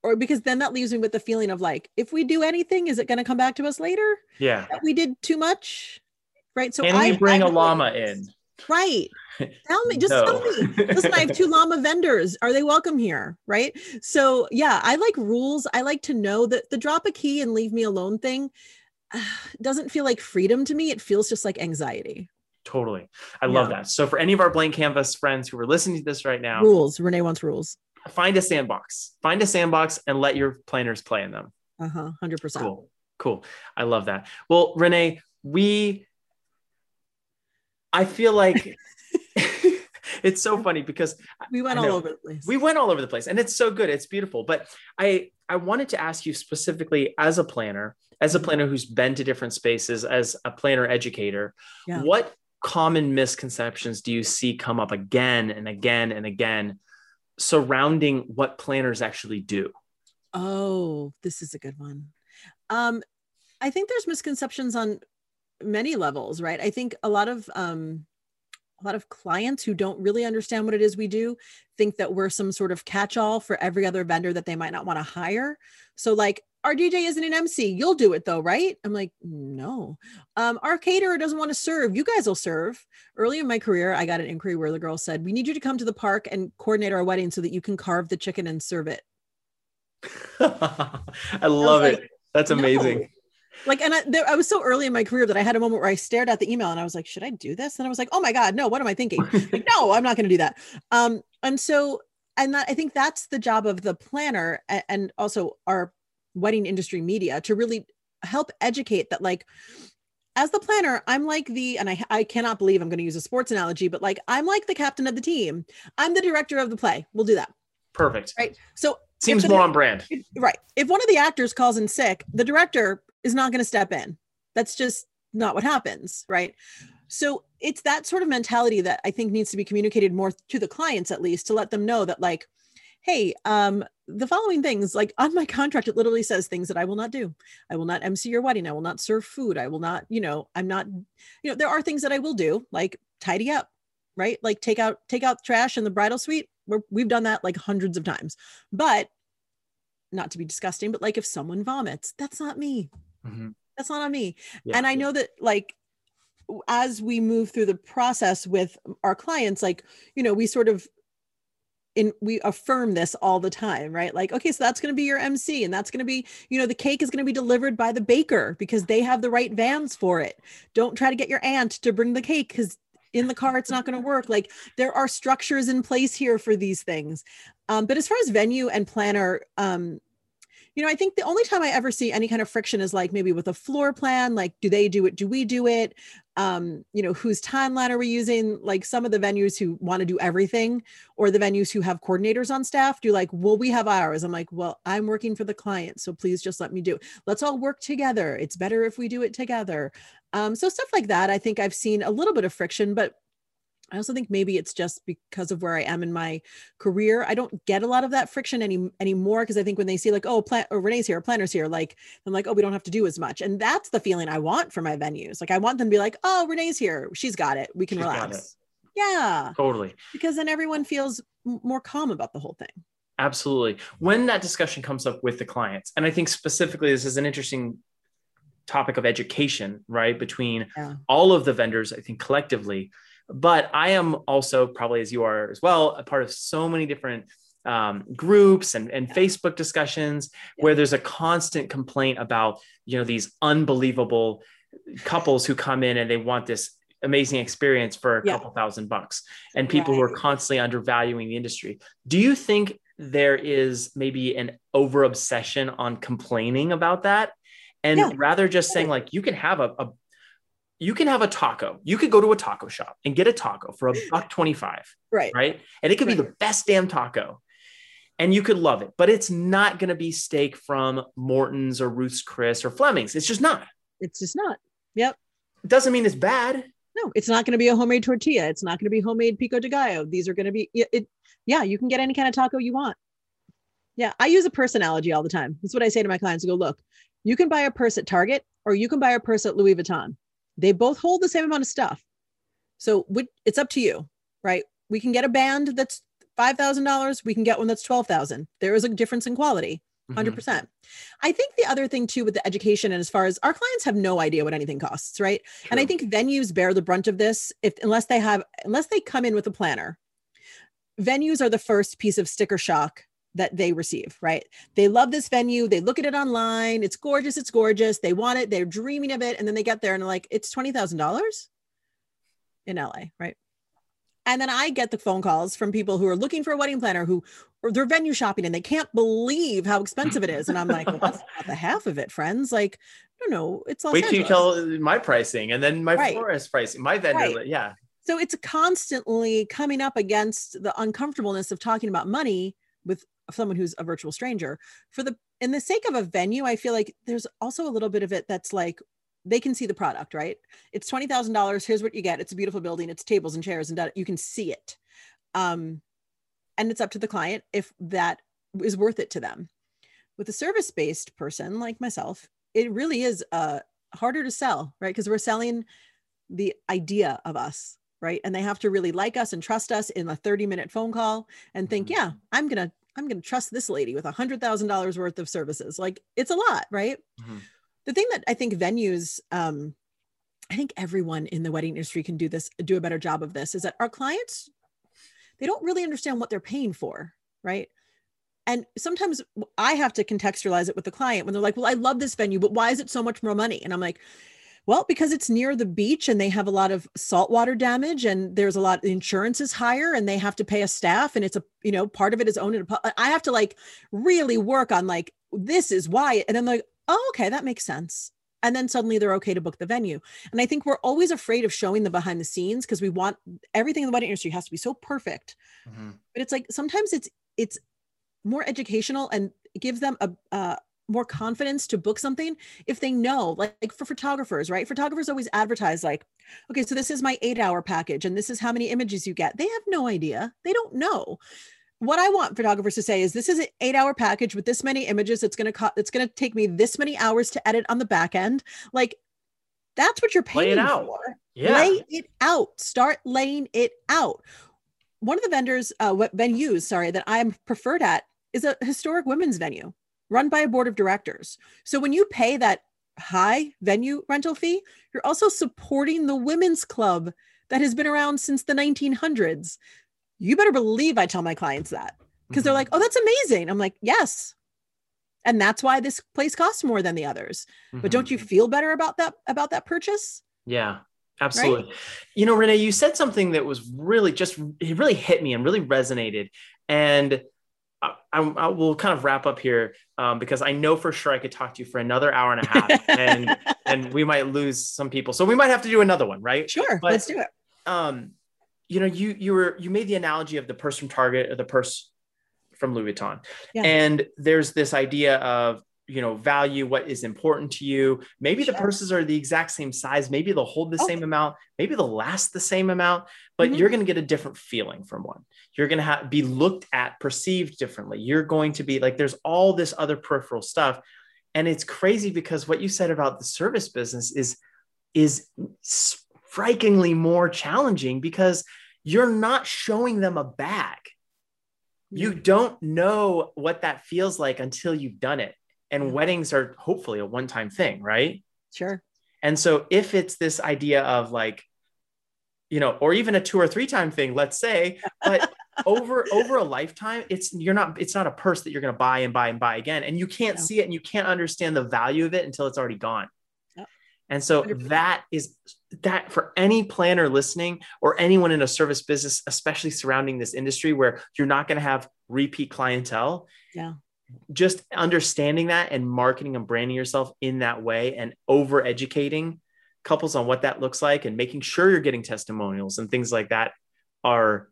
or because then that leaves me with the feeling of like if we do anything is it going to come back to us later? yeah that we did too much right? So can I, we bring I a llama in? Right. Tell me just tell me. Listen i have two llama vendors. Are they welcome here? Right? So yeah i like rules. I like to know that the drop a key and leave me alone thing doesn't feel like freedom to me. It feels just like anxiety. Totally. I love Yeah. that. So for any of our blank canvas friends who are listening to this right now rules. Renee wants rules. find a sandbox. Find a sandbox and let your planners play in them. Uh-huh. 100% Cool. Cool. I love that. Well, Renee, we, I feel like it's so funny because we went all over the place we went all over the place and it's so good. It's beautiful. But I, I wanted to ask you specifically as a planner, as a Mhm. planner who's been to different spaces, as a planner educator, Yeah. what common misconceptions do you see come up again and again and again surrounding what planners actually do? Oh, this is a good one. Um, I think there's misconceptions on many levels, right? I think a lot of um, a lot of clients who don't really understand what it is we do think that we're some sort of catch-all for every other vendor that they might not want to hire. So, like, our DJ isn't an MC. You'll do it though, right? I'm like, no. Um, our caterer doesn't want to serve. You guys will serve. Early in my career, I got an inquiry where the girl said, "We need you to come to the park and coordinate our wedding so that you can carve the chicken and serve it." I love like, it. That's no. Like and I, there, I was so early in my career that i had a moment where i stared at the email and i was like should i do this? And i was like oh my god no what am i thinking? Like, no i'm not going to do that. Um and so and that i think that's the job of the planner and also our wedding industry media to really help educate that like as the planner i'm like the and i i cannot believe i'm going to use a sports analogy but like i'm like the captain of the team. I'm the director of the play. We'll do that. Perfect. right? So Seems the- more on brand. right. If one of the actors calls in sick, the director is not going to step in. That's just not what happens, right? So it's that sort of mentality that I think needs to be communicated more to the clients at least to let them know that like hey, um the following things like on my contract it literally says things that I will not do. I will not MC your wedding. I will not serve food. I will not, you know, I'm not you know, there are things that I will do like tidy up, right? Like take out take out trash in the bridal suite. We're, we've done that like hundreds of times. But not to be disgusting, but like if someone vomits, that's not me. Mm-hmm. That's not on me. Yeah. And I know that like as we move through the process with our clients, like, you know, we sort of in we affirm this all the time right like okay so that's going to be your mc and that's going to be you know the cake is going to be delivered by the baker because they have the right vans for it don't try to get your aunt to bring the cake because in the car it's not going to work like there are structures in place here for these things um, but as far as venue and planner um, you know, I think the only time I ever see any kind of friction is like maybe with a floor plan, like do they do it? Do we do it? Um, you know, whose timeline are we using? Like some of the venues who want to do everything, or the venues who have coordinators on staff do like, well, we have ours. I'm like, well, I'm working for the client, so please just let me do. Let's all work together. It's better if we do it together. Um, so stuff like that. I think I've seen a little bit of friction, but I also think maybe it's just because of where I am in my career. I don't get a lot of that friction any anymore because I think when they see like, oh, plan or oh, Renee's here, planner's here, like I'm like, oh, we don't have to do as much. And that's the feeling I want for my venues. Like I want them to be like, oh, Renee's here. She's got it. We can She's relax. Yeah. Totally. Because then everyone feels more calm about the whole thing. Absolutely. When that discussion comes up with the clients, and I think specifically this is an interesting topic of education, right? Between Yeah. all of the vendors, I think collectively. But I am also, probably as you are as well, a part of so many different um, groups and, and Facebook discussions Yeah. where there's a constant complaint about, you know, these unbelievable couples who come in and they want this amazing experience for a Yeah. couple thousand bucks and people who are constantly undervaluing the industry. Do you think there is maybe an over obsession on complaining about that? And rather just saying like you can have a, a you can have a taco. You could go to a taco shop and get a taco for a mm. buck 25, Right. right? And it could be the best damn taco. And you could love it, but it's not going to be steak from Morton's or Ruth's Chris or Fleming's. It's just not. It's just not. Yep. It doesn't mean it's bad. No, it's not going to be a homemade tortilla. It's not going to be homemade pico de gallo. These are going to be it, it. Yeah, you can get any kind of taco you want. Yeah, I use a purse analogy all the time. That's what I say to my clients. I go, look, you can buy a purse at Target or you can buy a purse at Louis Vuitton. They both hold the same amount of stuff. So it's up to you, right? We can get a band that's five thousand dollars. We can get one that's twelve thousand. There is a difference in quality. Mhm. 100%. I think the other thing too with the education and as far as our clients have no idea what anything costs, right? And I think venues bear the brunt of this if unless they have unless they come in with a planner. Venues are the first piece of sticker shock that they receive, right? They love this venue, they look at it online, it's gorgeous, it's gorgeous, they want it, they're dreaming of it and then they get there and they're like it's $20,000 in LA, right? And then I get the phone calls from people who are looking for a wedding planner who or they're venue shopping and they can't believe how expensive it is. And I'm like, well, that's not the half of it, friends. Like, no, no, it's Los Wait till you tell uh, my pricing and then my Right. florist pricing, my vendor. Right. Yeah. So it's constantly coming up against the uncomfortableness of talking about money with someone who's a virtual stranger. For the in the sake of a venue, I feel like there's also a little bit of it that's like they can see the product, right? It's twenty thousand dollars. Here's what you get. It's a beautiful building. It's tables and chairs, and you can see it. Um, and it's up to the client if that is worth it to them. With a service based person like myself, it really is uh, harder to sell, right? Because we're selling the idea of us, right? And they have to really like us and trust us in a 30 minute phone call and think, Mhm. yeah, I'm to, I'm going to trust this lady with a hundred thousand dollars worth of services. Like it's a lot, right? Mhm. The thing that I think venues, um, I think everyone in the wedding industry can do this, do a better job of this is that our clients, they don't really understand what they're paying for, right? And sometimes I have to contextualize it with the client when they're like, well, I love this venue, but why is it so much more money? And I'm like, well, because it's near the beach and they have a lot of saltwater damage and there's a lot, insurance is higher and they have to pay a staff and it's a, you know, part of it is owned. A, pu- I have to like really work on like, this is why. And then like, oh, okay, that makes sense. And then suddenly they're okay to book the venue. And I think we're always afraid of showing the behind the scenes because we want everything in the wedding industry has to be so perfect Mhm. but it's like sometimes it's it's more educational and gives them a uh, more confidence to book something if they know like, like for photographers right? Photographers always advertise like okay so this is my eight hour package and this is how many images you get. They have no idea. They don't know. What i want photographers to say is this is an eight hour package with this many images. It's going to cost it's going to take me this many hours to edit on the back end. Like that's what you're Lay it paying out. for. Yeah. lay it out. Start laying it out. One of the vendors uh what venues sorry that i'm preferred at is a historic women's venue run by a board of directors. So when you pay that high venue rental fee, you're also supporting the women's club that has been around since the 1900s. You better believe I tell my clients that because mm-hmm. they're like, oh, that's amazing. I'm like, yes. And that's why this place costs more than the others. Mm-hmm. But don't you mm-hmm. feel better about that about that purchase? Yeah. Absolutely. Right? You know, Renee, you said something that was really just, it really hit me and really resonated. And I, I, will kind of wrap up here um, because I know for sure I could talk to you for another hour and a half and, and we might lose some people. So we might have to do another one, right? Sure. But, let's do it. Um, you know, you, you were, you made the analogy of the purse from Target or the purse from Louis Vuitton. Yeah. And there's this idea of you know value what is important to you. Maybe sure. the purses are the exact same size maybe they'll hold the okay. same amount maybe they'll last the same amount but mm-hmm. you're going to get a different feeling from one. You're going to have be looked at perceived differently. You're going to be like there's all this other peripheral stuff. And it's crazy because what you said about the service business is is strikingly more challenging because you're not showing them a bag. You don't know what that feels like until you've done it and weddings are hopefully a one time thing, right? Sure. And so if it's this idea of like, you know, or even a two or three time thing, let's say, but over over a lifetime, it's you're not it's not a purse that you're going to buy and buy and buy again, and you can't see it and you can't understand the value of it until it's already gone. And so 100%. that is that for any planner listening or anyone in a service business, especially surrounding this industry where you're not going to have repeat clientele. Yeah just understanding that and marketing and branding yourself in that way and over educating couples on what that looks like and making sure you're getting testimonials and things like that are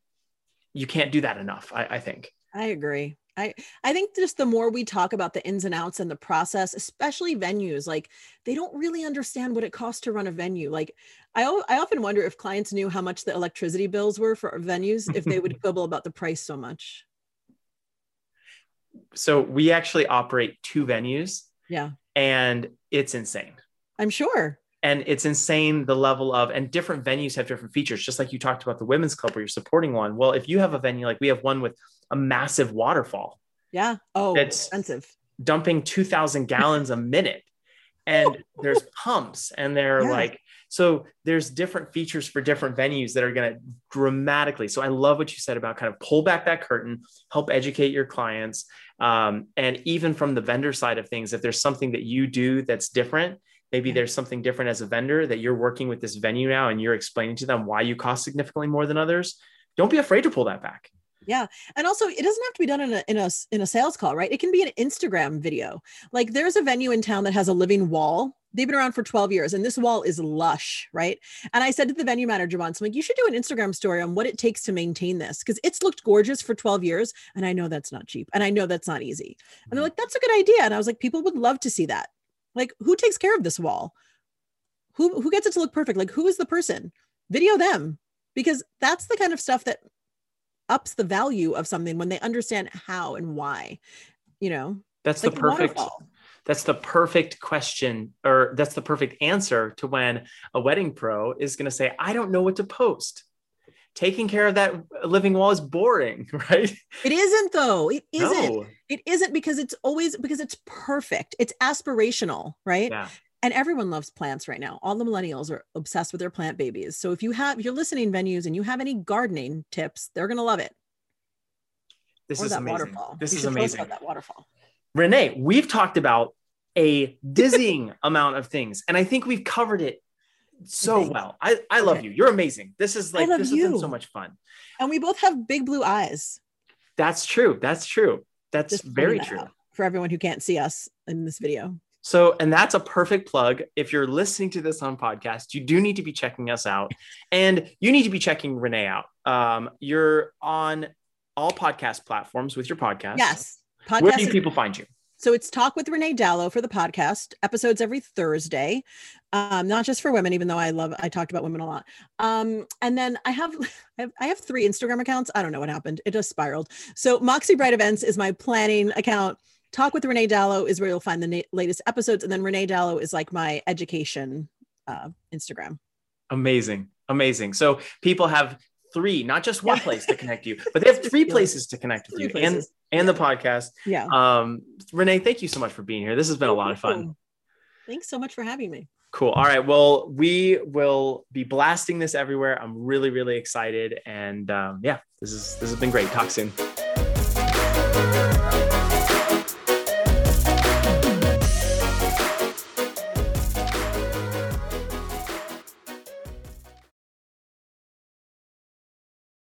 you can't do that enough I, I think. I agree. I, I think just the more we talk about the ins and outs and the process, especially venues, like they don't really understand what it costs to run a venue. Like I, I often wonder if clients knew how much the electricity bills were for venues, if they would quibble about the price so much so we actually operate two venues. Yeah. And it's insane. I'm sure. And it's insane the level of, and different venues have different features, just like you talked about the women's club where you're supporting one. Well, if you have a venue like we have one with a massive waterfall. Yeah. Oh, it's expensive. Dumping 2,000 gallons a minute. And there's pumps and they're yeah. like, so there's different features for different venues that are going to dramatically. So I love what you said about kind of pull back that curtain, help educate your clients. Um, and even from the vendor side of things, if there's something that you do that's different, maybe there's something different as a vendor that you're working with this venue now and you're explaining to them why you cost significantly more than others. Don't be afraid to pull that back. Yeah. And also it doesn't have to be done in a in a in a sales call, right? It can be an Instagram video. Like there's a venue in town that has a living wall. They've been around for 12 years and this wall is lush, right? And I said to the venue manager once, I'm like, you should do an Instagram story on what it takes to maintain this because it's looked gorgeous for 12 years. And I know that's not cheap. And I know that's not easy. And they're mm-hmm. like, that's a good idea. And I was like, people would love to see that. Like, who takes care of this wall? Who who gets it to look perfect? Like, who is the person? Video them because that's the kind of stuff that ups the value of something when they understand how and why you know that's like the perfect waterfall. That's the perfect question or that's the perfect answer to when a wedding pro is going to say i don't know what to post taking care of that living wall is boring right it isn't though it isn't no. it isn't because it's always because it's perfect it's aspirational right yeah and everyone loves plants right now. All the millennials are obsessed with their plant babies. So if you have if you're listening venues and you have any gardening tips, they're gonna love it. This or is amazing. Waterfall. This you is amazing. that waterfall. Renee, we've talked about a dizzying amount of things, and I think we've covered it so Thanks. well. I, I love okay. you. You're amazing. This is like this you. has been so much fun. And we both have big blue eyes. That's true. That's true. That's Just very that true. For everyone who can't see us in this video. So, and that's a perfect plug. If you're listening to this on podcast, you do need to be checking us out and you need to be checking Renee out. Um, you're on all podcast platforms with your podcast. Yes. Podcast Where do people find you? So it's Talk with Renee Dalo for the podcast, episodes every Thursday, um, not just for women, even though I love, I talked about women a lot. Um, and then I have, I have, I have three Instagram accounts. I don't know what happened. It just spiraled. So Moxie Bright Events is my planning account. Talk with Renee Dalo is where you'll find the na- latest episodes. And then Renee Dalo is like my education uh, Instagram. Amazing. Amazing. So people have three, not just one place to connect you, but they have three places to connect with Three you and places. and the podcast. Yeah. Um, Renee, thank you so much for being here. This has been a lot of fun. Thanks so much for having me. Cool. All right. Well, we will be blasting this everywhere. I'm really, really excited. And um, yeah, this is this has been great. Talk soon.